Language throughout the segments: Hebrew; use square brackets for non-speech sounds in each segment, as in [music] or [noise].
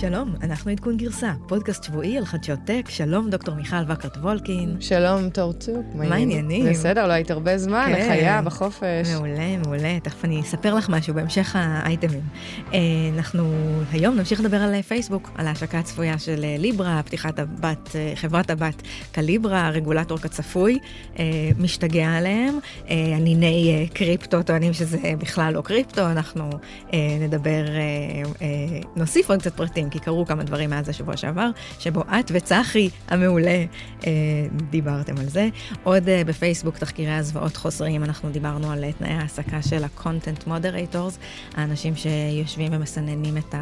שלום, אנחנו עדכון גרסה, פודקאסט שבועי על חדשות טק. שלום, דוקטור מיכל וקרת וולקין. שלום, תור צוק. מה העניינים? בסדר, לא היית הרבה זמן, כן. לחיה, בחופש. מעולה, מעולה. תכף אני אספר לך משהו בהמשך האייטמים. אה, אנחנו היום נמשיך לדבר על פייסבוק, על ההשקה הצפויה של אה, ליברה, פתיחת הבת, אה, חברת הבת קליברה, רגולטור כצפוי, משתגע עליהם. הניני אה, קריפטו טוענים שזה בכלל לא קריפטו, אנחנו נדבר, נוסיף עוד קצת פרטים, כי קרו כמה דברים מאז השבוע שעבר, שבו את וצחי המעולה אה, דיברתם על זה. עוד אה, בפייסבוק תחקירי הזוועות חוזרים, אנחנו דיברנו על אה, תנאי ההעסקה של ה-content moderators, האנשים שיושבים ומסננים את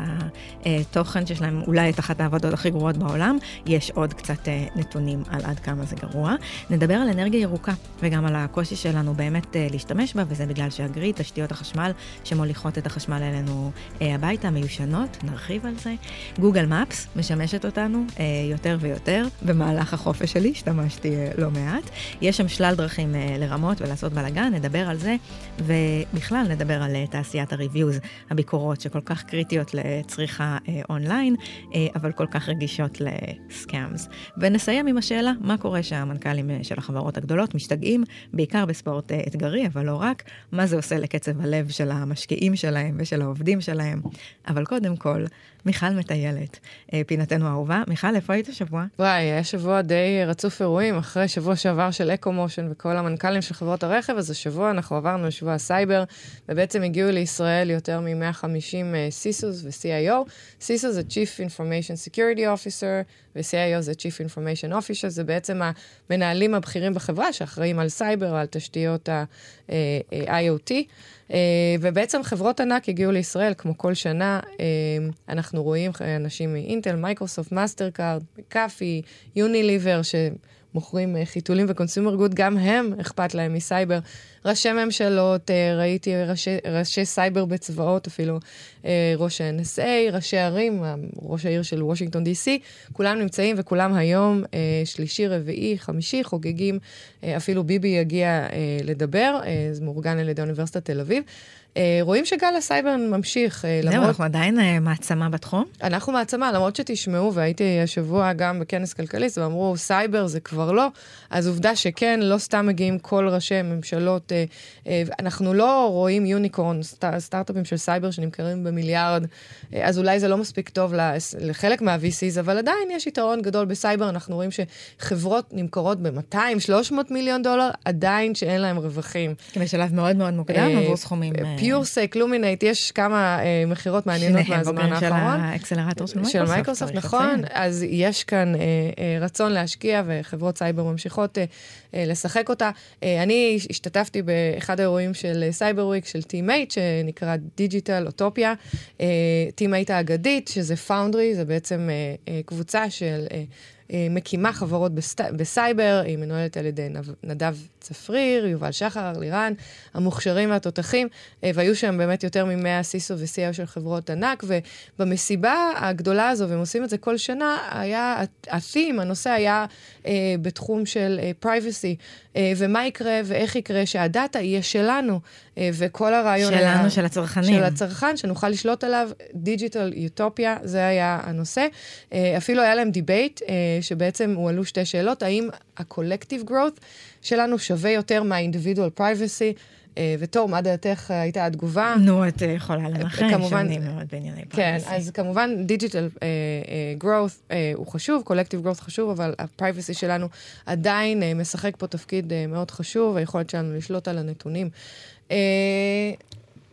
התוכן שיש להם אולי את אחת העבודות הכי גרועות בעולם. יש עוד קצת אה, נתונים על עד כמה זה גרוע. נדבר על אנרגיה ירוקה, וגם על הקושי שלנו באמת אה, להשתמש בה, וזה בגלל שהגריד, תשתיות החשמל שמוליכות את החשמל אלינו אה, הביתה, מיושנות, נרחיב על זה. גוגל מפס משמשת אותנו אה, יותר ויותר. במהלך החופש שלי השתמשתי אה, לא מעט. יש שם שלל דרכים אה, לרמות ולעשות בלאגן, נדבר על זה, ובכלל נדבר על אה, תעשיית הריוויוז, הביקורות שכל כך קריטיות לצריכה אה, אונליין, אה, אבל כל כך רגישות לסקאמס. ונסיים עם השאלה, מה קורה שהמנכ"לים אה, של החברות הגדולות משתגעים, בעיקר בספורט אה, אתגרי, אבל לא רק, מה זה עושה לקצב הלב של המשקיעים שלהם ושל העובדים שלהם. אבל קודם כל, מיכל מטיילת, אה, פינתנו האהובה. מיכל, איפה היית השבוע? וואי, היה שבוע די רצוף אירועים, אחרי שבוע שעבר של אקו-מושן וכל המנכ"לים של חברות הרכב, אז השבוע אנחנו עברנו לשבוע הסייבר, ובעצם הגיעו לישראל יותר מ-150 CISOs ו-CIO. CISO זה Chief Information Security Officer, ו-CIO זה Chief Information Officer, זה בעצם המנהלים הבכירים בחברה שאחראים על סייבר, על תשתיות ה-IoT. Uh, ובעצם חברות ענק הגיעו לישראל, כמו כל שנה, uh, אנחנו רואים אנשים מאינטל, מייקרוסופט, מאסטר קארד, קאפי, יוניליבר, שמוכרים uh, חיתולים ו consumer goods, גם הם אכפת להם מסייבר. ראשי ממשלות, uh, ראיתי ראשי, ראשי סייבר בצבאות, אפילו uh, ראש ה-NSA, ראשי ערים, ראש העיר של וושינגטון D.C., כולם נמצאים וכולם היום, שלישי, רביעי, חמישי, חוגגים, אפילו ביבי יגיע לדבר, זה מאורגן על ידי אוניברסיטת תל אביב. Uh, רואים שגל הסייבר ממשיך, uh, זהו. אנחנו עדיין uh, מעצמה בתחום. אנחנו מעצמה, למרות שתשמעו, והייתי השבוע גם בכנס כלכליסט, ואמרו, סייבר זה כבר לא, אז עובדה שכן, לא סתם מגיעים כל ראשי ממשלות. אה, אה, אנחנו לא רואים unicorn, סט, סטארט-אפים של סייבר שנמכרים במיליארד, אה, אז אולי זה לא מספיק טוב לחלק מה-VCs, אבל עדיין יש יתרון גדול בסייבר, אנחנו רואים שחברות נמכרות ב-200-300 מיליון דולר, עדיין שאין להם רווחים. בשלב מאוד מאוד מוקדם, עבור סכומים... PureSec, Luminate, יש כמה מכירות מעניינות מהזמן האחרון. של האקסלרטור של מייקרוסופט. של מייקרוסופט, נכון. אז יש כאן רצון להשקיע, וחברות סייבר ממשיכות לשחק אותה. אני השתתפתי באחד האירועים של Cyber Week של Team8, שנקרא Digital Utopia. Team8 האגדית, שזה foundry, זה בעצם קבוצה של... מקימה חברות בסט... בסייבר, היא מנוהלת על ידי נדב צפריר, יובל שחר, לירן, המוכשרים והתותחים, והיו שם באמת יותר מ-100 CISO ו-CEO של חברות ענק, ובמסיבה הגדולה הזו, והם עושים את זה כל שנה, היה, ה-theme, הנושא היה אה, בתחום של privacy, אה, ומה יקרה ואיך יקרה שהדאטה יהיה שלנו, אה, וכל הרעיון שלנו, היה... שלנו, של הצרכנים. של הצרכן, שנוכל לשלוט עליו, Digital Utopia, זה היה הנושא. אה, אפילו היה להם debate, אה, שבעצם הועלו שתי שאלות, האם ה-collective growth שלנו שווה יותר privacy, אה, ותור, מה דעתך הייתה התגובה? נו, את יכולה לנחש, כמובן, שונים מאוד בענייני privacy. כן, אז כמובן דיג'יטל growth אה, הוא חשוב, collective growth חשוב, אבל ה-privacy שלנו עדיין אה, משחק פה תפקיד אה, מאוד חשוב, היכולת שלנו לשלוט על הנתונים. אה,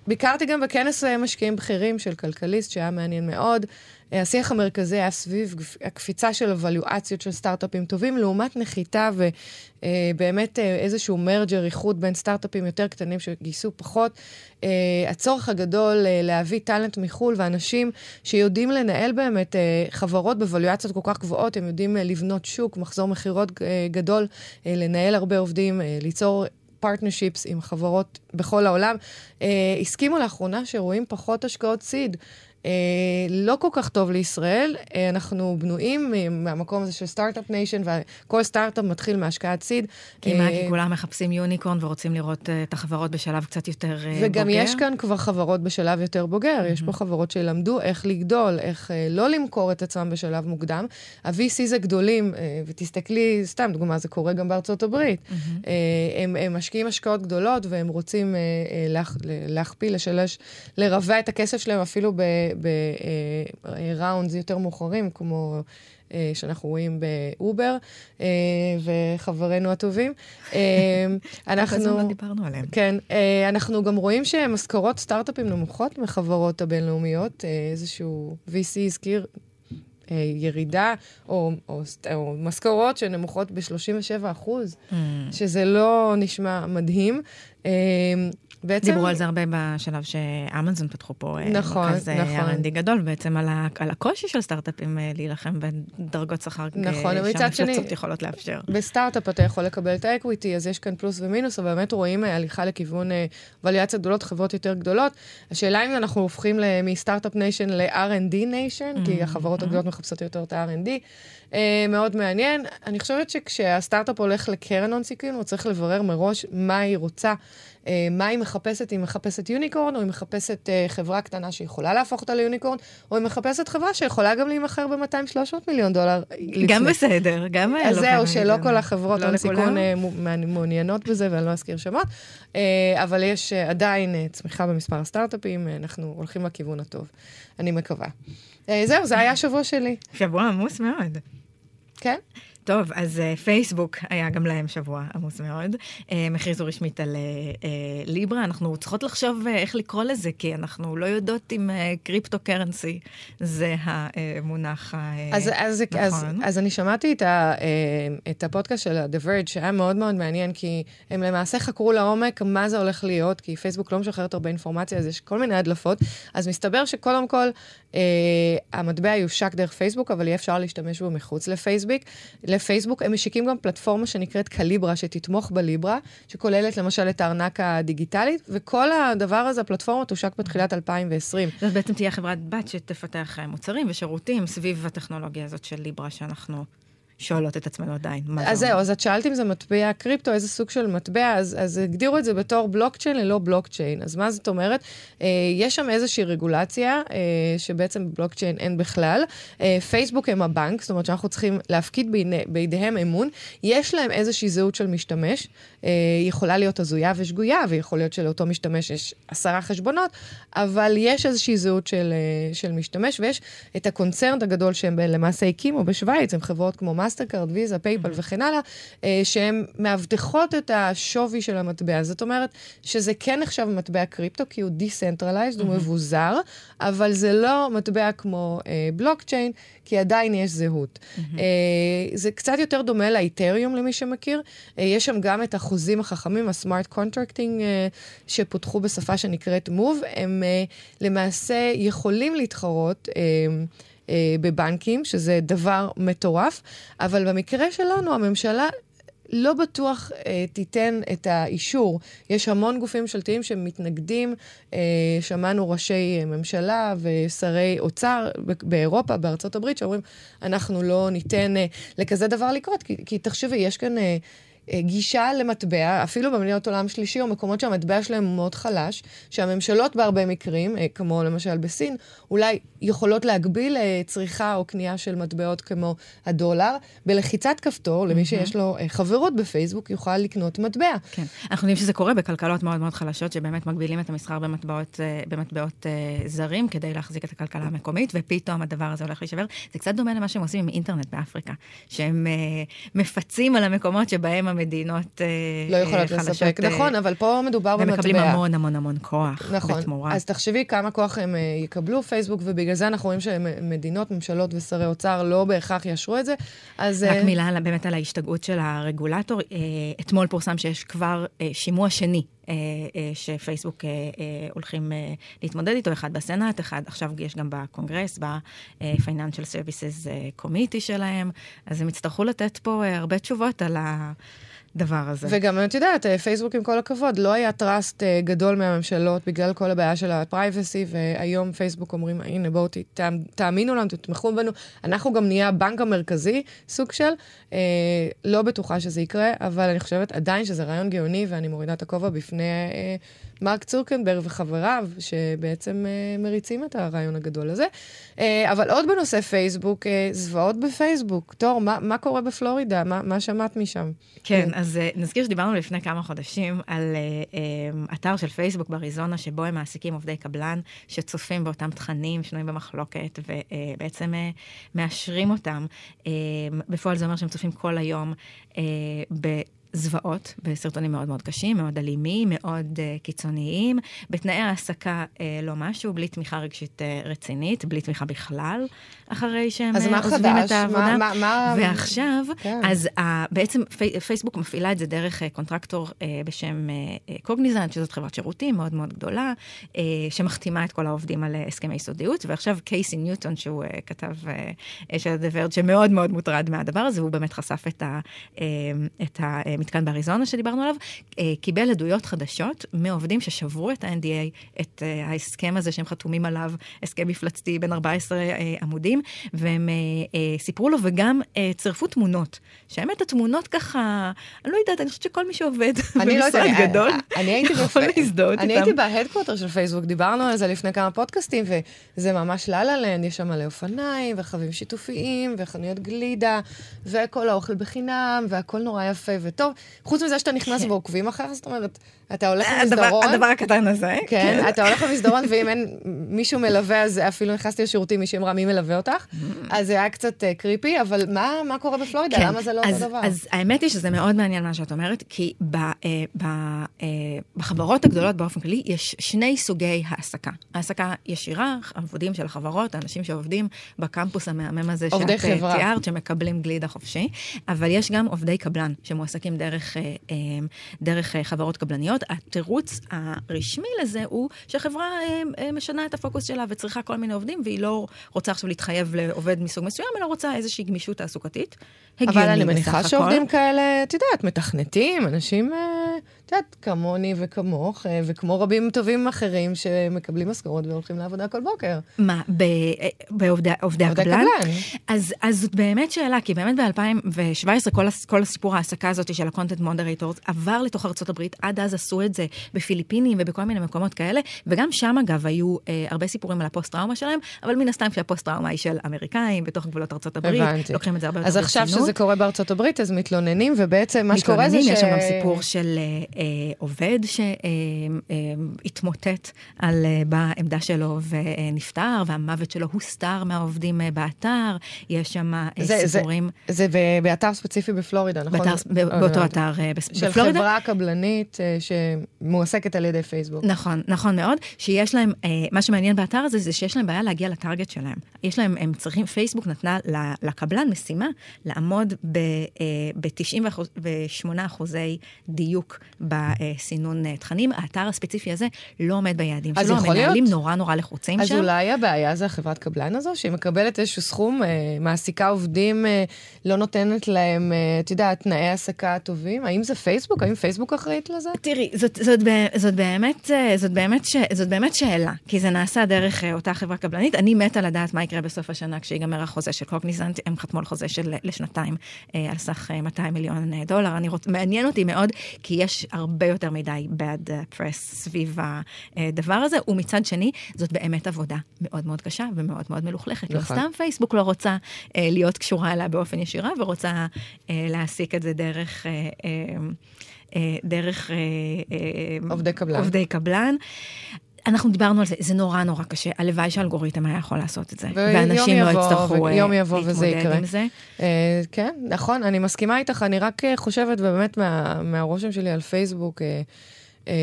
ביקרתי גם בכנס משקיעים בכירים של כלכליסט, שהיה מעניין מאוד. השיח המרכזי היה סביב הקפיצה של הוולואציות של סטארט-אפים טובים, לעומת נחיתה ובאמת איזשהו מרג'ר, איחוד בין סטארט-אפים יותר קטנים שגייסו פחות. הצורך הגדול להביא talent מחו"ל ואנשים שיודעים לנהל באמת חברות ב valuations כל כך גבוהות, הם יודעים לבנות שוק, מחזור מכירות גדול, לנהל הרבה עובדים, ליצור... partnerships עם חברות בכל העולם, uh, הסכימו לאחרונה שרואים פחות השקעות seed. אה, לא כל כך טוב לישראל. אה, אנחנו בנויים מהמקום הזה של סטארט-אפ nation, וכל סטארט-אפ מתחיל מהשקעת seed. כי מה, כי כולם מחפשים יוניקורן ורוצים לראות את החברות בשלב קצת יותר וגם בוגר? וגם יש כאן כבר חברות בשלב יותר בוגר. Mm-hmm. יש פה חברות שלמדו איך לגדול, איך לא למכור את עצמם בשלב מוקדם. ה-VCs הגדולים, ותסתכלי, סתם דוגמה, זה קורה גם בארצות הברית. Mm-hmm. הם, הם משקיעים השקעות גדולות והם רוצים להכ, להכפיל, לשלש, לרבע את הכסף שלהם אפילו בראונדס יותר מאוחרים, כמו אה, שאנחנו רואים באובר, אה, וחברינו הטובים. אה, [laughs] אנחנו... לא דיברנו עליהם. כן, אנחנו גם רואים שמשכורות סטארט-אפים נמוכות מחברות הבינלאומיות. איזשהו VC הזכיר ירידה, או, או, או משכורות שנמוכות ב-37 אחוז, mm. שזה לא נשמע מדהים. בעצם... דיברו על זה הרבה בשלב שאמזון פתחו פה אה, נכון, מרכז אה, נכון. R&D גדול, בעצם על, ה, על הקושי של סטארט-אפים אה, להילחם בדרגות שכר נכון, שהמפלצות יכולות לאפשר. בסטארט-אפ אתה יכול לקבל את ה equity, אז יש כאן פלוס ומינוס, אבל באמת רואים הליכה לכיוון valuations גדולות, חברות יותר גדולות. השאלה אם אנחנו הופכים מסטארט-אפ nation ל-R&D nation, mm-hmm. כי החברות הגדולות מחפשות יותר את ה-R&D. Uh, מאוד מעניין. אני חושבת שכשהסטארט-אפ הולך לקרן הון סיכון, הוא צריך לברר מראש מה היא רוצה. אה, מה היא מחפשת? היא מחפשת יוניקורן, או היא מחפשת אה, חברה קטנה שיכולה להפוך אותה ליוניקורן, או היא מחפשת חברה שיכולה גם להימכר ב-200-300 מיליון דולר. גם בסדר, גם... אז לא זהו, שלא כל החברות הון סיכון אה, מעוניינות בזה, ואני לא אזכיר שמות, אבל יש עדיין צמיחה במספר הסטארט-אפים, אנחנו הולכים לכיוון הטוב, אני מקווה. זהו, זה היה השבוע שלי. שבוע עמוס מאוד. כן? טוב, אז uh, פייסבוק היה גם להם שבוע עמוס מאוד. הם הכריזו רשמית על uh, ליברה. אנחנו צריכות לחשוב איך לקרוא לזה, כי אנחנו לא יודעות אם קריפטו קרנסי זה המונח uh, אז, אז, נכון. אז, אז אני שמעתי את, ה, את הפודקאסט של ה-The Verge, שהיה מאוד מאוד מעניין, כי הם למעשה חקרו לעומק מה זה הולך להיות, כי פייסבוק לא משחררת הרבה אינפורמציה, אז יש כל מיני הדלפות. אז מסתבר שקודם כל, המטבע יושק דרך פייסבוק, אבל יהיה אפשר להשתמש בו מחוץ לפייסבוק. לפייסבוק, הם משיקים גם פלטפורמה שנקראת קליברה, שתתמוך בליברה, שכוללת למשל את הארנק הדיגיטלית, וכל הדבר הזה, הפלטפורמה תושק בתחילת 2020. זאת בעצם תהיה חברת בת שתפתח מוצרים ושירותים סביב הטכנולוגיה הזאת של ליברה שאנחנו שואלות את עצמנו עדיין. אז זהו, אז את שאלת אם זה מטבע קריפטו, איזה סוג של מטבע, אז, אז הגדירו את זה בתור בלוקצ'יין ללא בלוקצ'יין. אז מה זאת אומרת? אה, יש שם איזושהי רגולציה, אה, שבעצם בבלוקצ'יין אין בכלל. אה, פייסבוק הם הבנק, זאת אומרת שאנחנו צריכים להפקיד בידי, בידיהם אמון. יש להם איזושהי זהות של משתמש, אה, יכולה להיות הזויה ושגויה, ויכול להיות שלאותו משתמש יש עשרה חשבונות, אבל יש איזושהי זהות של, אה, של משתמש, ויש את הקונצרנט הגדול שהם למעשה הקימו בשוויץ, הם חברות כמו מאסטרקארד, ויזה, פייפל mm-hmm. וכן הלאה, אה, שהן מאבטחות את השווי של המטבע. זאת אומרת שזה כן נחשב מטבע קריפטו, כי הוא decentralized, mm-hmm. הוא מבוזר, אבל זה לא מטבע כמו אה, בלוקצ'יין, כי עדיין יש זהות. Mm-hmm. אה, זה קצת יותר דומה לאיתריום, למי שמכיר. אה, יש שם גם את החוזים החכמים, ה smart contracting, אה, שפותחו בשפה שנקראת Move. הם אה, למעשה יכולים להתחרות. אה, אה, בבנקים, שזה דבר מטורף, אבל במקרה שלנו הממשלה לא בטוח אה, תיתן את האישור. יש המון גופים ממשלתיים שמתנגדים, אה, שמענו ראשי ממשלה ושרי אוצר באירופה, בארצות הברית, שאומרים, אנחנו לא ניתן אה, לכזה דבר לקרות, כי, כי תחשבי, יש כאן... אה, גישה למטבע, אפילו במדינות עולם שלישי, או מקומות שהמטבע שלהם הוא מאוד חלש, שהממשלות בהרבה מקרים, אה, כמו למשל בסין, אולי יכולות להגביל אה, צריכה או קנייה של מטבעות כמו הדולר. בלחיצת כפתור, למי שיש לו חברות בפייסבוק, יוכל לקנות מטבע. כן. אנחנו יודעים שזה קורה בכלכלות מאוד מאוד חלשות, שבאמת מגבילים את המסחר במטבעות, במטבעות זרים כדי להחזיק את הכלכלה המקומית, ופתאום הדבר הזה הולך להישבר. זה קצת דומה למה שהם עושים עם אינטרנט באפריקה, שהם מפצים על המקומות שבהם המדינות אה, לא יכולות לספק, אה, נכון, אבל פה מדובר במטבע. הם מקבלים המון המון המון כוח נכון, בתמורה. אז תחשבי כמה כוח הם אה, יקבלו, פייסבוק, ובגלל זה אנחנו רואים שמדינות, ממשלות ושרי אוצר לא בהכרח יאשרו את זה. אז... רק מילה באמת על ההשתגעות של הרגולטור. אתמול פורסם שיש כבר שימוע שני שפייסבוק הולכים להתמודד איתו, אחד בסנאט, אחד עכשיו יש גם בקונגרס, ב-Financial Services Committee שלהם, אז הם יצטרכו לתת פה הרבה תשובות על ה... הדבר הזה. וגם, את יודעת, פייסבוק, עם כל הכבוד, לא היה טראסט גדול מהממשלות בגלל כל הבעיה של ה-privacy, והיום פייסבוק אומרים, הנה, בואו תאמינו לנו, תתמכו בנו. אנחנו גם נהיה הבנק המרכזי, סוג של. אה, לא בטוחה שזה יקרה, אבל אני חושבת עדיין שזה רעיון גאוני, ואני מורידה את הכובע בפני אה, מרק צורקנברג וחבריו, שבעצם אה, מריצים את הרעיון הגדול הזה. אה, אבל עוד בנושא פייסבוק, אה, זוועות בפייסבוק. תור, מה, מה קורה בפלורידה? מה, מה שמעת משם? כן, אז uh, נזכיר שדיברנו לפני כמה חודשים על uh, uh, אתר של פייסבוק באריזונה, שבו הם מעסיקים עובדי קבלן שצופים באותם תכנים שנויים במחלוקת, ובעצם uh, uh, מאשרים אותם. Uh, בפועל זה אומר שהם צופים כל היום uh, ב... זוועות בסרטונים מאוד מאוד קשים, מאוד אלימים, מאוד uh, קיצוניים, בתנאי העסקה uh, לא משהו, בלי תמיכה רגשית uh, רצינית, בלי תמיכה בכלל, אחרי שהם uh, עוזבים חדש? את העבודה. מה, מה, ועכשיו, כן. אז uh, בעצם פי, פייסבוק מפעילה את זה דרך uh, קונטרקטור uh, בשם uh, קוגניזנט, שזאת חברת שירותים מאוד מאוד גדולה, uh, שמחתימה את כל העובדים על uh, הסכמי סודיות, ועכשיו קייסי ניוטון, שהוא uh, כתב uh, של הדברד, שמאוד מאוד מוטרד מהדבר הזה, והוא באמת חשף את ה... Uh, את ה uh, מתקן באריזונה שדיברנו עליו, אה, קיבל עדויות חדשות מעובדים ששברו את ה-NDA, את אה, ההסכם הזה שהם חתומים עליו, הסכם מפלצתי בין 14 אה, עמודים, והם סיפרו לו וגם צירפו תמונות. שהאמת, התמונות ככה, אני לא יודעת, אני חושבת שכל מי שעובד [laughs] לא במשרד גדול, יכול להזדהות איתם. אני הייתי בהדקווטר של פייסבוק, דיברנו על זה לפני כמה פודקאסטים, וזה ממש לה לה לנד, יש שם מלא אופניים, וחבים שיתופיים, וחנויות גלידה, וכל האוכל בחינם, והכל נורא יפה וטוב. חוץ מזה שאתה נכנס כן. ועוקבים אחריך, זאת אומרת, אתה הולך במסדרון. הדבר הקטן הזה. כן, כן, אתה הולך במסדרון, ואם אין מישהו מלווה, אז אפילו נכנסתי לשירותים, מישהי אמרה, מי מלווה אותך? אז זה היה קצת אה, קריפי, אבל מה קורה בפלורידה? כן. למה זה לא אותו דבר? אז האמת היא שזה מאוד מעניין מה שאת אומרת, כי אה, אה, בחברות הגדולות באופן כללי, יש שני סוגי העסקה. העסקה ישירה, עבודים של החברות, האנשים שעובדים בקמפוס המהמם הזה שאת תיארת, שמקבלים גלידה חופשי, אבל יש גם עובדי קבלן שמועסקים דרך, דרך חברות קבלניות. התירוץ הרשמי לזה הוא שהחברה אה, אה, משנה את הפוקוס שלה וצריכה כל מיני עובדים, והיא לא רוצה עכשיו להתחייב לעובד מסוג מסוים, אלא רוצה איזושהי גמישות תעסוקתית. אבל אני מניחה שעובדים כאלה, את יודעת, מתכנתים, אנשים... אה, את יודעת, כמוני וכמוך, אה, וכמו רבים טובים אחרים שמקבלים משכורות והולכים לעבודה כל בוקר. מה, בעובדי הקבלן? אז, אז זאת באמת שאלה, כי באמת ב-2017 כל, כל הסיפור ההעסקה הזאת של ה-content moderators עבר לתוך ארה"ב, עד אז עשו את זה בפיליפינים ובכל מיני מקומות כאלה, וגם שם אגב היו אה, הרבה סיפורים על הפוסט-טראומה שלהם, אבל מן הסתם שהפוסט-טראומה היא של אמריקאים בתוך גבולות ארה"ב, לוקחים את זה הרבה יותר ברצינות. אז עכשיו שזה קורה בארצות הברית, אז מתלוננים, ובעצם מה שקורה זה ש... מתלוננים, יש שם גם סיפור של... אה, אה, עובד שהתמוטט על, אה, בעמדה שלו ונפטר, והמוות שלו הוסתר מהעובדים אה, באתר. יש שם זה, סיפורים... זה, זה באתר ספציפי בפלורידה, נכון? באתר, באותו אתר של בפלורידה. של חברה קבלנית שמועסקת על ידי פייסבוק. נכון, נכון מאוד. שיש להם, מה שמעניין באתר הזה זה שיש להם בעיה להגיע לטארגט שלהם. יש להם, הם צריכים, פייסבוק נתנה לקבלן משימה לעמוד ב-98 אחוזי דיוק בסינון אה, תכנים. האתר הספציפי הזה לא עומד ביעדים שלו, המנהלים נורא נורא לחוצים אז שם. אז אולי הבעיה זה החברת קבלן הזו, שהיא מקבלת איזשהו סכום, אה, מעסיקה עובדים, אה, לא נותנת להם, את יודעת, תנאי העסקה טובים? האם זה פייסבוק? האם פייסבוק אחראית לזה? תראי, זאת, זאת, זאת, באמת, זאת, באמת ש, זאת באמת שאלה, כי זה נעשה דרך אותה חברה קבלנית. אני מתה לדעת מה יקרה בסוף השנה כשיגמר החוזה של קוגניזנט, הם חתמו על חוזה של לשנתיים על סך 200 מיליון דולר. אני רוצ... מעניין אותי מאוד, כי יש הרבה יותר מדי bad press סביב הדבר הזה, ומצד שני, זאת באמת עבודה מאוד מאוד קשה ומאוד מאוד מלוכלכת. לא נכון. לא סתם פייסבוק לא רוצה אה, להיות קשורה אליה באופן ישירה, ורוצה אה, להעסיק את זה דרך... אה, אה, דרך אה, עובדי קבלן. עובדי קבלן. אנחנו דיברנו על זה, זה נורא נורא קשה. הלוואי שאלגוריתם היה יכול לעשות את זה. ואנשים לא יצטרכו יום יבוא וזה יקרה. עם זה. אה, כן, נכון, אני מסכימה איתך, אני רק אה, חושבת באמת מה, מהרושם שלי על פייסבוק, אה, אה,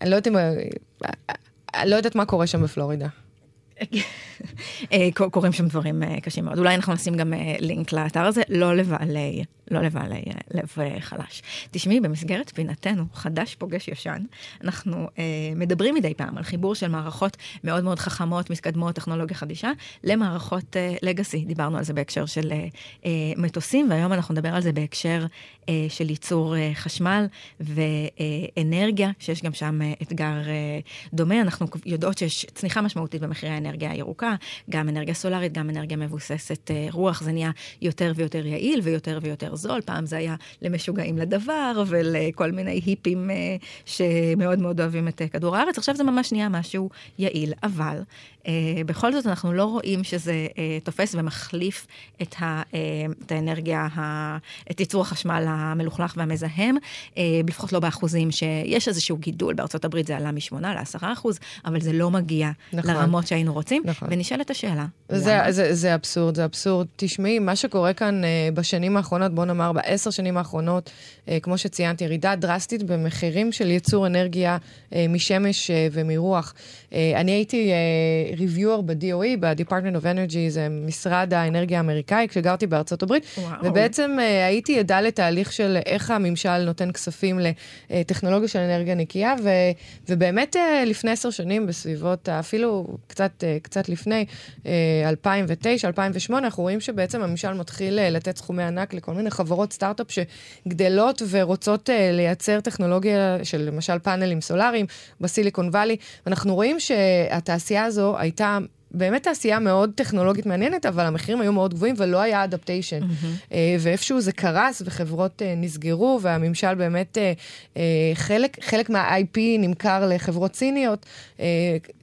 אני לא יודעת אם... אה, לא יודעת מה קורה שם בפלורידה. [laughs] קורים שם דברים קשים מאוד. אולי אנחנו נשים גם לינק לאתר הזה, לא לבעלי, לא לבעלי לב חלש. תשמעי, במסגרת פינתנו, חדש פוגש ישן, אנחנו אה, מדברים מדי פעם על חיבור של מערכות מאוד מאוד חכמות, מתקדמות, טכנולוגיה חדישה, למערכות אה, לגאסי. דיברנו על זה בהקשר של אה, אה, מטוסים, והיום אנחנו נדבר על זה בהקשר אה, של ייצור אה, חשמל ואנרגיה, שיש גם שם אה, אתגר אה, דומה. אנחנו יודעות שיש צניחה משמעותית במחירי האנרגיה הירוקה, גם אנרגיה סולארית, גם אנרגיה מבוססת אה, רוח, זה נהיה יותר ויותר יעיל ויותר ויותר זול. פעם זה היה למשוגעים לדבר ולכל מיני היפים אה, שמאוד מאוד אוהבים את אה, כדור הארץ, עכשיו זה ממש נהיה משהו יעיל, אבל אה, בכל זאת אנחנו לא רואים שזה תופס ומחליף את, ה, את האנרגיה, ה, את ייצור החשמל המלוכלך והמזהם, לפחות לא באחוזים שיש איזשהו גידול, בארצות הברית זה עלה מ-8 ל-10 אחוז, אבל זה לא מגיע נכון. לרמות שהיינו רוצים, נכון. ונשאלת השאלה. זה, זה, זה אבסורד, זה אבסורד. תשמעי, מה שקורה כאן בשנים האחרונות, נאמר בעשר שנים האחרונות, אה, כמו שציינתי, ירידה דרסטית במחירים של ייצור אנרגיה אה, משמש אה, ומרוח. אני הייתי ריוויור ב-DOE, ב-Department of Energy, זה משרד האנרגיה האמריקאי, כשגרתי בארצות הברית, וואו. ובעצם הייתי עדה לתהליך של איך הממשל נותן כספים לטכנולוגיה של אנרגיה נקייה, ו, ובאמת לפני עשר שנים, בסביבות, אפילו קצת, קצת לפני, 2009, 2008, אנחנו רואים שבעצם הממשל מתחיל לתת סכומי ענק לכל מיני חברות סטארט-אפ שגדלות ורוצות uh, לייצר טכנולוגיה של למשל פאנלים סולאריים בסיליקון וואלי, ואנחנו רואים שהתעשייה הזו הייתה באמת תעשייה מאוד טכנולוגית מעניינת, אבל המחירים היו מאוד גבוהים ולא היה אדפטיישן. Mm-hmm. ואיפשהו זה קרס וחברות uh, נסגרו, והממשל באמת, uh, uh, חלק, חלק מה-IP נמכר לחברות סיניות, uh,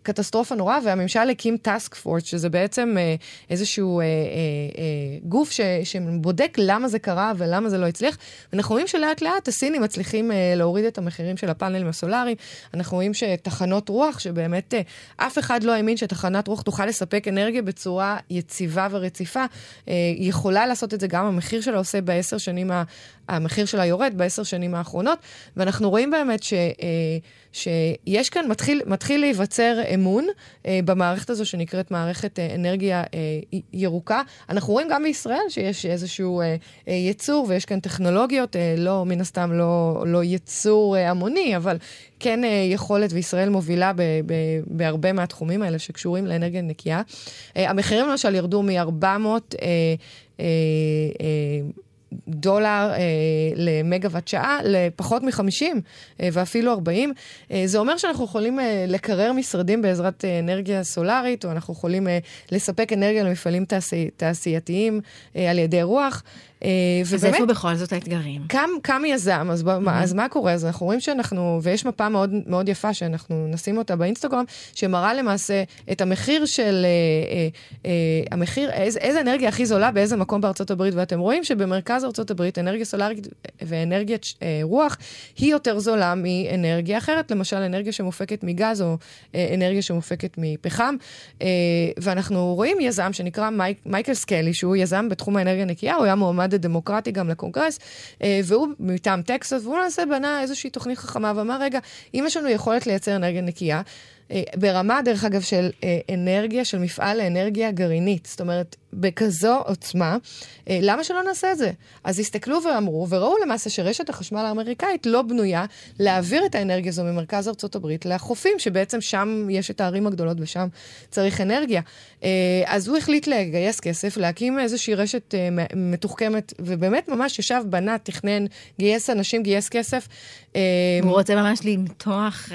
קטסטרופה נורא, והממשל הקים טאסק פורט, שזה בעצם uh, איזשהו uh, uh, uh, גוף ש, שבודק למה זה קרה ולמה זה לא הצליח. ואנחנו רואים שלאט לאט הסינים מצליחים uh, להוריד את המחירים של הפאנלים הסולאריים. אנחנו רואים שתחנות רוח, שבאמת uh, אף אחד לא האמין שתחנת רוח תוכל... לספק אנרגיה בצורה יציבה ורציפה, אה, יכולה לעשות את זה גם המחיר שלה עושה בעשר שנים, המחיר שלה יורד בעשר שנים האחרונות, ואנחנו רואים באמת ש... אה, שיש כאן, מתחיל, מתחיל להיווצר אמון אה, במערכת הזו שנקראת מערכת אה, אנרגיה אה, ירוקה. אנחנו רואים גם בישראל שיש איזשהו אה, אה, יצור ויש כאן טכנולוגיות, אה, לא, מן הסתם לא, לא יצור אה, המוני, אבל כן אה, יכולת, וישראל מובילה ב, ב, בהרבה מהתחומים האלה שקשורים לאנרגיה נקייה. אה, המחירים למשל ירדו מ-400... דולר אה, למגוואט שעה לפחות מ-50 אה, ואפילו 40. אה, זה אומר שאנחנו יכולים אה, לקרר משרדים בעזרת אה, אנרגיה סולארית, או אנחנו יכולים אה, לספק אנרגיה למפעלים תעשי, תעשייתיים אה, על ידי רוח. אה, אז איפה בכל זאת האתגרים? קם, קם יזם, אז, mm-hmm. אז מה קורה? אז אנחנו רואים שאנחנו, ויש מפה מאוד, מאוד יפה שאנחנו נשים אותה באינסטגרם, שמראה למעשה את המחיר של, אה, אה, אה, המחיר, איזה, איזה אנרגיה הכי זולה באיזה מקום בארצות הברית, ואתם רואים שבמרכז ארצות הברית אנרגיה סולארית ואנרגיית אה, רוח היא יותר זולה מאנרגיה אחרת, למשל אנרגיה שמופקת מגז או אה, אנרגיה שמופקת מפחם, אה, ואנחנו רואים יזם שנקרא מייק, מייקל סקלי, שהוא יזם בתחום האנרגיה הנקייה, הוא היה מועמד המועמד הדמוקרטי גם לקונגרס, אה, והוא מטעם טקסס, והוא למעשה בנה איזושהי תוכנית חכמה ואמר, רגע, אם יש לנו יכולת לייצר אנרגיה נקייה, אה, ברמה, דרך אגב, של אה, אנרגיה, של מפעל לאנרגיה גרעינית. זאת אומרת, בכזו עוצמה, אה, למה שלא נעשה את זה? אז הסתכלו ואמרו, וראו למעשה שרשת החשמל האמריקאית לא בנויה להעביר את האנרגיה הזו ממרכז ארצות הברית לחופים, שבעצם שם יש את הערים הגדולות ושם צריך אנרגיה. אז הוא החליט לגייס כסף, להקים איזושהי רשת מתוחכמת, ובאמת ממש ישב, בנה, תכנן, גייס אנשים, גייס כסף. הוא רוצה ממש למתוח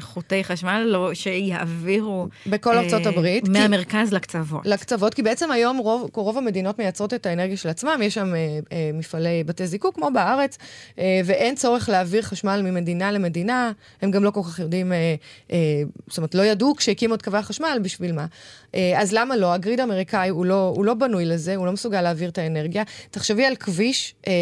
חוטי חשמל לו, שיעבירו... בכל ארצות הברית. מהמרכז. לקצוות. לקצוות, כי בעצם היום רוב, רוב המדינות מייצרות את האנרגיה של עצמם, יש שם אה, אה, מפעלי בתי זיקוק כמו בארץ, אה, ואין צורך להעביר חשמל ממדינה למדינה, הם גם לא כל כך יודעים, אה, אה, זאת אומרת, לא ידעו כשהקימו את קווי החשמל, בשביל מה. אה, אז למה לא? הגריד האמריקאי הוא לא, הוא לא בנוי לזה, הוא לא מסוגל להעביר את האנרגיה. תחשבי על כביש אה,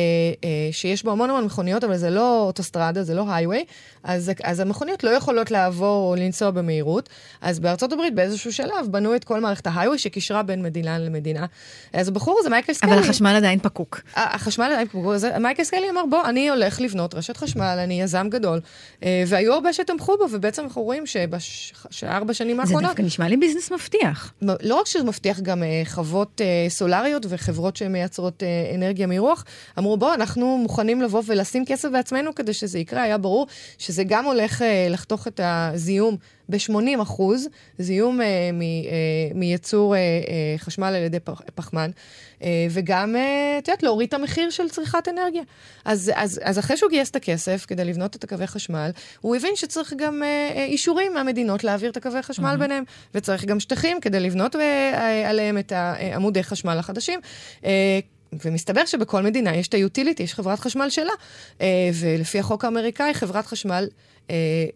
אה, שיש בו המון המון מכוניות, אבל זה לא אוטוסטרדה, זה לא הייווי, אז, אז המכוניות לא יכולות לעבור או לנסוע במהירות. אז בארצות הברית באיזשהו שלב בנו את כל מערכת ה highway שקישרה בין מדינה למדינה. אז הבחור הזה, מייקל סקלי... אבל החשמל עדיין פקוק. החשמל עדיין פקוק. אז מייקל סקלי אמר, בוא, אני הולך לבנות רשת חשמל, אני יזם גדול. אה, והיו הרבה שתמכו בו, ובעצם אנחנו רואים שבארבע שנים האחרונות... זה דווקא נשמע לי ביזנס מבטיח. לא רק שזה מבטיח, גם אה, חוות אה, סולריות וחברות שמייצרות אנרגיה מרוח, אמרו, בוא, אנחנו מוכנים לבוא ולשים כסף בעצמנו כדי שזה יקרה. היה ברור שזה גם הולך לחתוך את הזיהום ב-80 אחוז, זיהום uh, מייצור uh, uh, חשמל על ידי פח, פחמן, uh, וגם, את uh, יודעת, להוריד את המחיר של צריכת אנרגיה. אז, אז, אז אחרי שהוא גייס את הכסף כדי לבנות את הקווי חשמל, הוא הבין שצריך גם uh, אישורים מהמדינות להעביר את הקווי חשמל mm-hmm. ביניהם, וצריך גם שטחים כדי לבנות uh, עליהם את עמודי חשמל החדשים. Uh, ומסתבר שבכל מדינה יש את היוטיליטי, יש חברת חשמל שלה. ולפי החוק האמריקאי, חברת חשמל אה,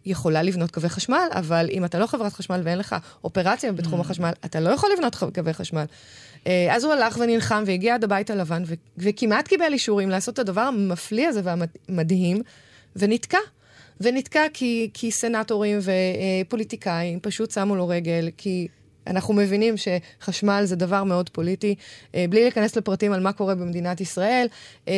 יכולה לבנות קווי חשמל, אבל אם אתה לא חברת חשמל ואין לך אופרציה בתחום mm. החשמל, אתה לא יכול לבנות קווי חשמל. אה, אז הוא הלך ונלחם והגיע עד הבית הלבן, ו- וכמעט קיבל אישורים לעשות את הדבר המפליא הזה והמדהים, ונתקע. ונתקע כי, כי סנטורים ופוליטיקאים פשוט שמו לו רגל, כי אנחנו מבינים שחשמל זה דבר מאוד פוליטי, אה, בלי להיכנס לפרטים על מה קורה במדינת ישראל, אה,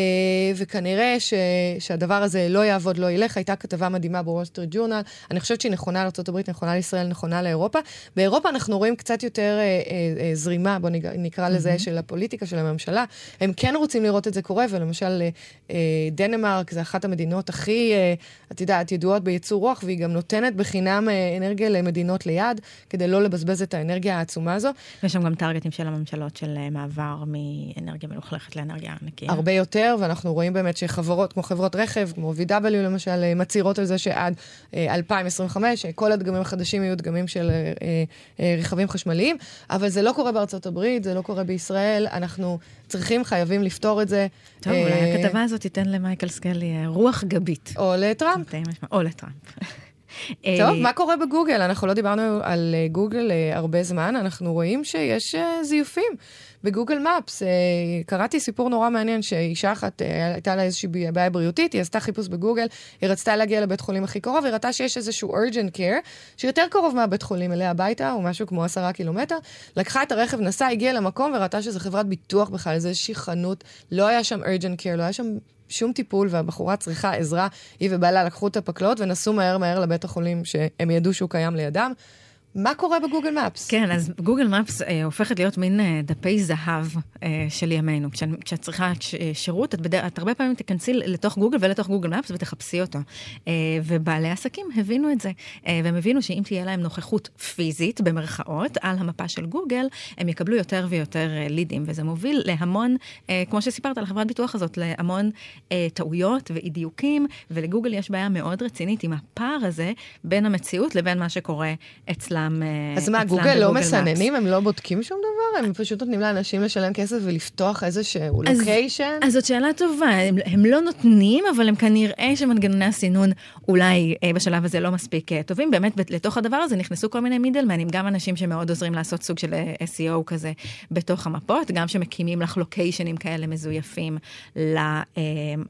וכנראה ש, שהדבר הזה לא יעבוד, לא ילך. הייתה כתבה מדהימה בוול סטריט ג'ורנל, אני חושבת שהיא נכונה לארה"ב, נכונה לישראל, נכונה לאירופה. באירופה אנחנו רואים קצת יותר אה, זרימה, בואו נקרא לזה, mm-hmm. של הפוליטיקה, של הממשלה. הם כן רוצים לראות את זה קורה, ולמשל דנמרק זה אחת המדינות הכי, את יודעת, ידועות בייצור רוח, והיא גם נותנת בחינם אנרגיה למדינות ליד, כדי לא לבזבז את האנרגיה. האנרגיה העצומה הזו. יש שם גם טרגטים של הממשלות של אה, מעבר מאנרגיה מלוכלכת לאנרגיה נקייה. הרבה יותר, ואנחנו רואים באמת שחברות כמו חברות רכב, כמו VW למשל, אה, מצהירות על זה שעד 2025 אה, כל הדגמים החדשים יהיו דגמים של רכבים חשמליים, אבל זה לא קורה בארצות הברית, זה לא קורה בישראל, אנחנו צריכים, חייבים לפתור את זה. טוב, אולי הכתבה הזאת תיתן למייקל סקלי רוח גבית. או לטראמפ. או לטראמפ. [laughs] טוב, מה קורה בגוגל? אנחנו לא דיברנו על אה, גוגל אה, הרבה זמן, אנחנו רואים שיש אה, זיופים. בגוגל מפס, קראתי סיפור נורא מעניין שאישה אחת, הייתה לה איזושהי בעיה בריאותית, היא עשתה חיפוש בגוגל, היא רצתה להגיע לבית חולים הכי קרוב, היא ראתה שיש איזשהו urgent care, שיותר קרוב מהבית חולים אליה הביתה, הוא משהו כמו עשרה קילומטר, לקחה את הרכב, נסעה, הגיעה למקום וראתה שזו חברת ביטוח בכלל, איזושהי חנות, לא היה שם urgent care, לא היה שם שום טיפול, והבחורה צריכה עזרה, היא ובעלה לקחו את הפקלות ונסעו מהר מהר לבית החולים שהם ידעו שהוא קיים לידם. מה קורה בגוגל מפס? כן, אז גוגל מפס אה, הופכת להיות מין אה, דפי זהב אה, של ימינו. כשאת, כשאת צריכה שירות, את, בדרך, את הרבה פעמים תיכנסי לתוך גוגל ולתוך גוגל מפס ותחפשי אותו. אה, ובעלי עסקים הבינו את זה, אה, והם הבינו שאם תהיה להם נוכחות פיזית, במרכאות, על המפה של גוגל, הם יקבלו יותר ויותר אה, לידים, וזה מוביל להמון, אה, כמו שסיפרת על החברת ביטוח הזאת, להמון אה, טעויות ואי דיוקים, ולגוגל יש בעיה מאוד רצינית עם הפער הזה בין המציאות לבין מה שקורה אצלם. אצלם אה, אז מה, גוגל לא מסננים? הם לא בודקים שום דבר? הם פשוט נותנים לאנשים לשלם כסף ולפתוח איזשהו לוקיישן? אז זאת שאלה טובה. הם, הם לא נותנים, אבל הם כנראה שמנגנוני הסינון אולי אה, בשלב הזה לא מספיק אה, טובים. באמת, לתוך הדבר הזה נכנסו כל מיני מידלמנים, גם אנשים שמאוד עוזרים לעשות סוג של אה, SEO כזה בתוך המפות, גם שמקימים לך לוקיישנים כאלה מזויפים ל, אה,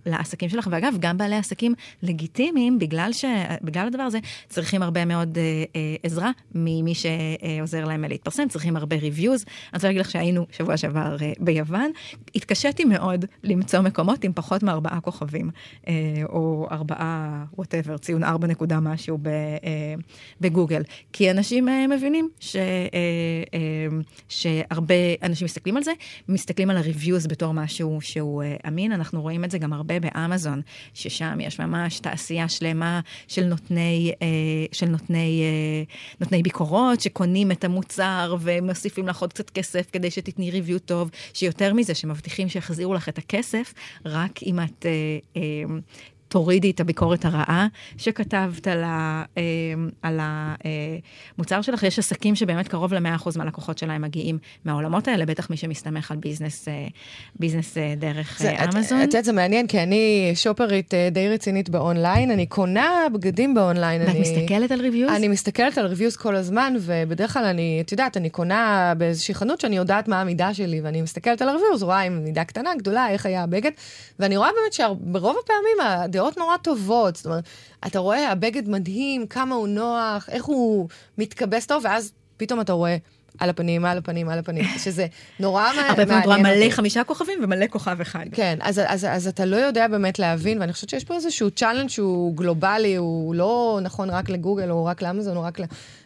לעסקים שלך. ואגב, גם בעלי עסקים לגיטימיים, בגלל, ש, בגלל הדבר הזה, צריכים הרבה מאוד אה, אה, עזרה ממי שעוזר להם להתפרסם, צריכים הרבה ריוויוז. אני רוצה להגיד לך שהיינו שבוע שעבר אה, ביוון, התקשיתי מאוד למצוא מקומות עם פחות מארבעה כוכבים, אה, או ארבעה, whatever, ציון ארבע נקודה משהו אה, בגוגל. כי אנשים מבינים ש, שהרבה אנשים מסתכלים על זה, מסתכלים על ה reviews בתור משהו שהוא אמין. אנחנו רואים את זה גם הרבה באמזון, ששם יש ממש תעשייה שלמה של נותני, של נותני, נותני ביקורות שקונים את המוצר ומוסיפים לך עוד קצת כסף כדי שתתני review טוב, שיותר מזה, שמבטיחים שיחזירו לך את הכסף, רק אם את אה, אה, תורידי את הביקורת הרעה שכתבת על, ה, אה, על המוצר שלך. יש עסקים שבאמת קרוב ל-100% מהלקוחות שלהם מגיעים מהעולמות האלה, בטח מי שמסתמך על business, אה, business אה, דרך זה, אמזון. את יודעת, זה מעניין, כי אני שופרית די רצינית באונליין, אני קונה בגדים באונליין. ואת אני, מסתכלת על reviews? אני מסתכלת על reviews כל הזמן, ובדרך כלל אני, את יודעת, אני קונה באיזושהי חנות שאני יודעת מה המידה שלי, ואני מסתכלת על ה reviews, רואה אם מידה קטנה, גדולה, איך היה הבגד, ואני רואה באמת שברוב הפעמים דעות נורא טובות. זאת אומרת, אתה רואה, הבגד מדהים, כמה הוא נוח, איך הוא מתכבס טוב, ואז פתאום אתה רואה... על הפנים, על הפנים, על הפנים, [laughs] שזה נורא מעניין. הרבה פעמים את רואה מלא חמישה כוכבים ומלא כוכב אחד. כן, אז, אז, אז, אז אתה לא יודע באמת להבין, ואני חושבת שיש פה איזשהו challenge שהוא גלובלי, הוא לא נכון רק לגוגל או רק לאמזון או רק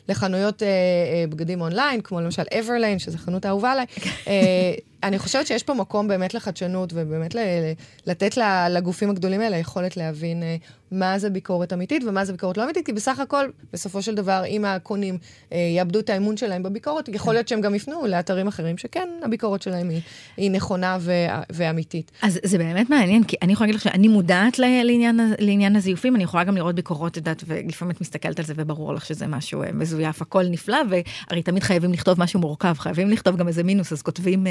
לחנויות אה, אה, בגדים אונליין, כמו למשל Everlane, שזו חנות האהובה עליי. [laughs] אה, אני חושבת שיש פה מקום באמת לחדשנות, ובאמת ל- לתת לגופים הגדולים האלה יכולת להבין אה, מה זה ביקורת אמיתית ומה זה ביקורת לא אמיתית, כי בסך הכל, בסופו של דבר, אם הקונים אה, יאבדו את האמון שלהם בביקורת, יכול להיות שהם גם יפנו לאתרים אחרים, שכן, הביקורת שלהם היא, היא נכונה ו- ואמיתית. אז זה באמת מעניין, כי אני יכולה להגיד לך שאני מודעת לעניין, לעניין הזיופים, אני יכולה גם לראות ביקורות, את יודעת, ולפעמים את מסתכלת על זה וברור לך שזה משהו אה, מזויף, הכל נפלא, והרי תמיד חייבים לכתוב משהו מורכב, חייבים לכתוב גם איזה מינוס, אז כותבים,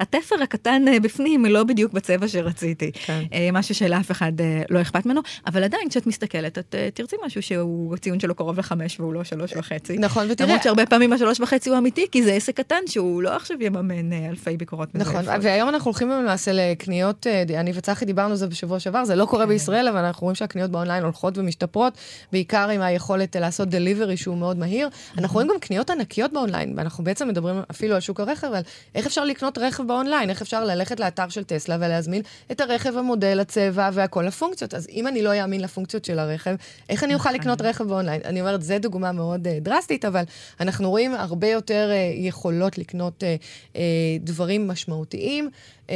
התפר הקטן אה, בפנים לא בדיוק בצבע שרציתי. כן. אה, משהו שלאף אחד אה, לא אכפת ממנו, אבל עדיין כשאת מסתכלת, את תרצי משהו שהוא, הציון שלו קרוב לחמש והוא לא שלוש וחצי. נכון, ותראה... למרות שהרבה פעמים השלוש וחצי הוא אמיתי, כי זה עסק קטן שהוא לא עכשיו יממן אלפי ביקורות. נכון, והיום אנחנו הולכים למעשה לקניות, אני וצחי דיברנו על זה בשבוע שעבר, זה לא קורה כן. בישראל, אבל אנחנו רואים שהקניות באונליין הולכות ומשתפרות, בעיקר עם היכולת לעשות דליברי שהוא מאוד מהיר. אנחנו רואים גם קניות ענקיות באונליין, ואנחנו בעצם מדברים אפילו על שוק הרכב, על איך אפשר לקנות רכב באונליין, איך אפשר ללכת לאתר של טסלה ולהזמין את הרכב, המודל, הצבע והכל הפונקציות. אז אם אני לא אאמין לפונקציות של הרכב, איך אני אוכל לקנות רכב באונליין? אני אומרת, זו דוגמה מאוד uh, דרסטית, אבל אנחנו רואים הרבה יותר uh, יכולות לקנות uh, uh, דברים משמעותיים. Uh,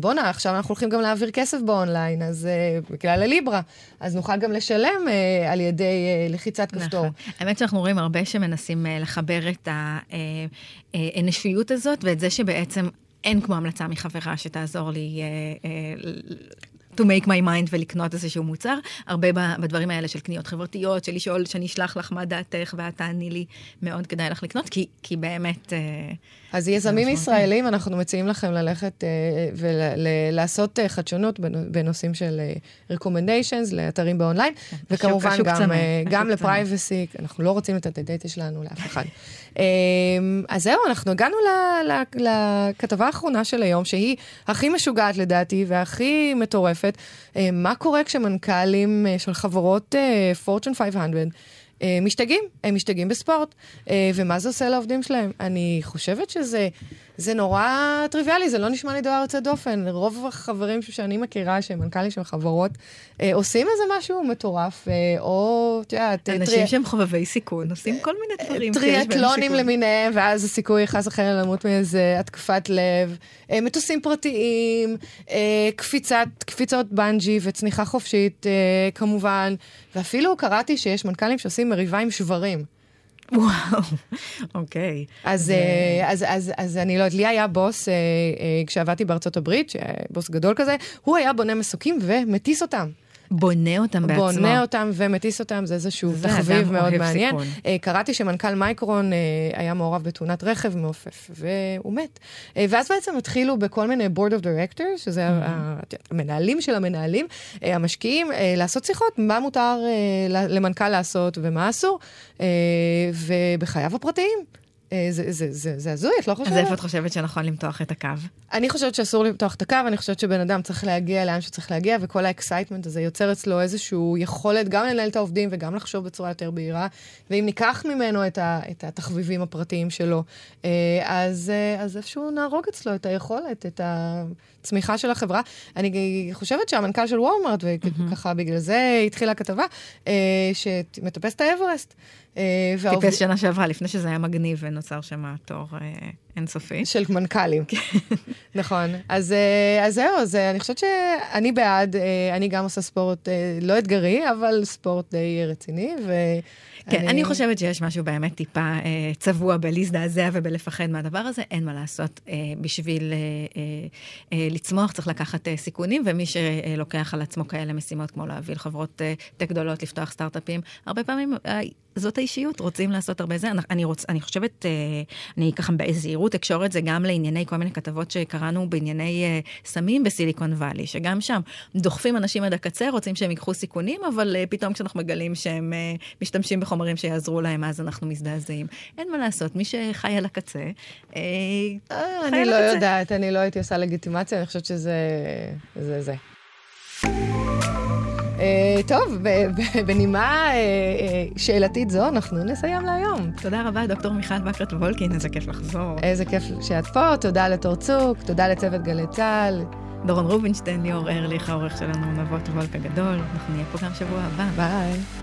בואנה, עכשיו אנחנו הולכים גם להעביר כסף באונליין, אז uh, בגלל הליברה, אז נוכל גם לשלם uh, על ידי uh, לחיצת כפתור. נכון. האמת שאנחנו רואים הרבה שמנסים uh, לחבר את האנושיות הזאת, ואת זה שבעצם אין כמו המלצה מחברה שתעזור לי uh, uh, to make my mind ולקנות איזשהו מוצר. הרבה בדברים האלה של קניות חברתיות, של לשאול, שאני אשלח לך מה דעתך ואת תעני לי, מאוד כדאי לך לקנות, כי, כי באמת... Uh, אז יזמים ישראלים, אנחנו מציעים לכם ללכת uh, ולעשות uh, חדשנות בנושאים של uh, recommendations לאתרים באונליין, כן, וכמובן גם, גם לפרייבסי, אנחנו לא רוצים לתת את הדאטה שלנו לאף אחד. Um, אז זהו, אנחנו הגענו לכתבה האחרונה של היום, שהיא הכי משוגעת לדעתי והכי מטורפת. Uh, מה קורה כשמנכ"לים uh, של חברות uh, Fortune 500 אה, משתגעים, הם משתגעים בספורט. אה, ומה זה עושה לעובדים שלהם? אני חושבת שזה זה נורא טריוויאלי, זה לא נשמע לי דבר יוצא דופן. רוב החברים שאני מכירה, שהם מנכ"לים של חברות, אה, עושים איזה משהו מטורף, או, את יודעת... אנשים טרי... שהם חובבי סיכון, עושים כל מיני דברים טריאטלונים למיניהם, ואז הסיכוי חס וחלילה למות מאיזה התקפת לב, מטוסים פרטיים, קפיצת, קפיצות בנג'י וצניחה חופשית, כמובן. ואפילו קראתי שיש מנכ"לים שעושים מריבה עם שברים. וואו, [laughs] אוקיי. אז, אה, אז, אז, אז אני לא יודעת, לי היה בוס, אה, אה, כשעבדתי בארצות הברית, בוס גדול כזה, הוא היה בונה מסוקים ומטיס אותם. בונה אותם בעצמו. בונה אותם ומטיס אותם, זה איזשהו תחביב מאוד מעניין. סיכון. Uh, קראתי שמנכ"ל מייקרון uh, היה מעורב בתאונת רכב מעופף, והוא מת. Uh, ואז בעצם התחילו בכל מיני board of directors, שזה mm-hmm. המנהלים של המנהלים, המשקיעים, לעשות שיחות, מה מותר למנכ"ל לעשות ומה אסור, ובחייו הפרטיים. אה, זה הזוי, את לא חושבת? אז איפה את חושבת שנכון למתוח את הקו? אני חושבת שאסור למתוח את הקו, אני חושבת שבן אדם צריך להגיע לאן שצריך להגיע, וכל ה excitement הזה יוצר אצלו איזושהי יכולת גם לנהל את העובדים וגם לחשוב בצורה יותר בהירה. ואם ניקח ממנו את, ה, את התחביבים הפרטיים שלו, אה, אז, אה, אז איפשהו נהרוג אצלו את היכולת, את הצמיחה של החברה. אני חושבת שהמנכ"ל של וולמארט, וככה בגלל זה התחילה הכתבה, שמטפס את האברסט. טיפס שנה שעברה, לפני שזה היה מגניב ונוצר שם תור אה, אינסופי. של מנכ"לים. נכון. אז, אה, אז זהו, אז אני חושבת שאני בעד, אה, אני גם עושה ספורט אה, לא אתגרי, אבל ספורט די רציני, ו... כן, אני... אני חושבת שיש משהו באמת טיפה אה, צבוע בלהזדעזע ובלפחד מהדבר הזה, אין מה לעשות. אה, בשביל אה, אה, אה, לצמוח צריך לקחת אה, סיכונים, ומי שלוקח על עצמו כאלה משימות, כמו להביא לחברות אה, טק גדולות, לפתוח סטארט-אפים, הרבה פעמים אה, זאת האישיות, רוצים לעשות הרבה זה. אני, רוצ, אני חושבת, אה, אני ככה בזהירות אקשור את זה גם לענייני כל מיני כתבות שקראנו בענייני אה, סמים בסיליקון וואלי, שגם שם דוחפים אנשים עד הקצה, רוצים שהם ייקחו סיכונים, אבל אה, פתאום כשאנחנו מגלים שהם משתמשים בחומרים שיעזרו להם, אז אנחנו מזדעזעים. אין מה לעשות, מי שחי על הקצה, חי אני לא יודעת, אני לא הייתי עושה לגיטימציה, אני חושבת שזה... זה זה. אה, טוב, בנימה אה, אה, שאלתית זו, אנחנו נסיים להיום. תודה רבה, דוקטור מיכל בקרט וולקין, איזה כיף לחזור. איזה כיף שאת פה, תודה לתור צוק, תודה לצוות גלי צה"ל. דורון רובינשטיין, ליאור ארליך, העורך שלנו, נבות וולק הגדול. אנחנו נהיה פה גם שבוע הבא. ביי.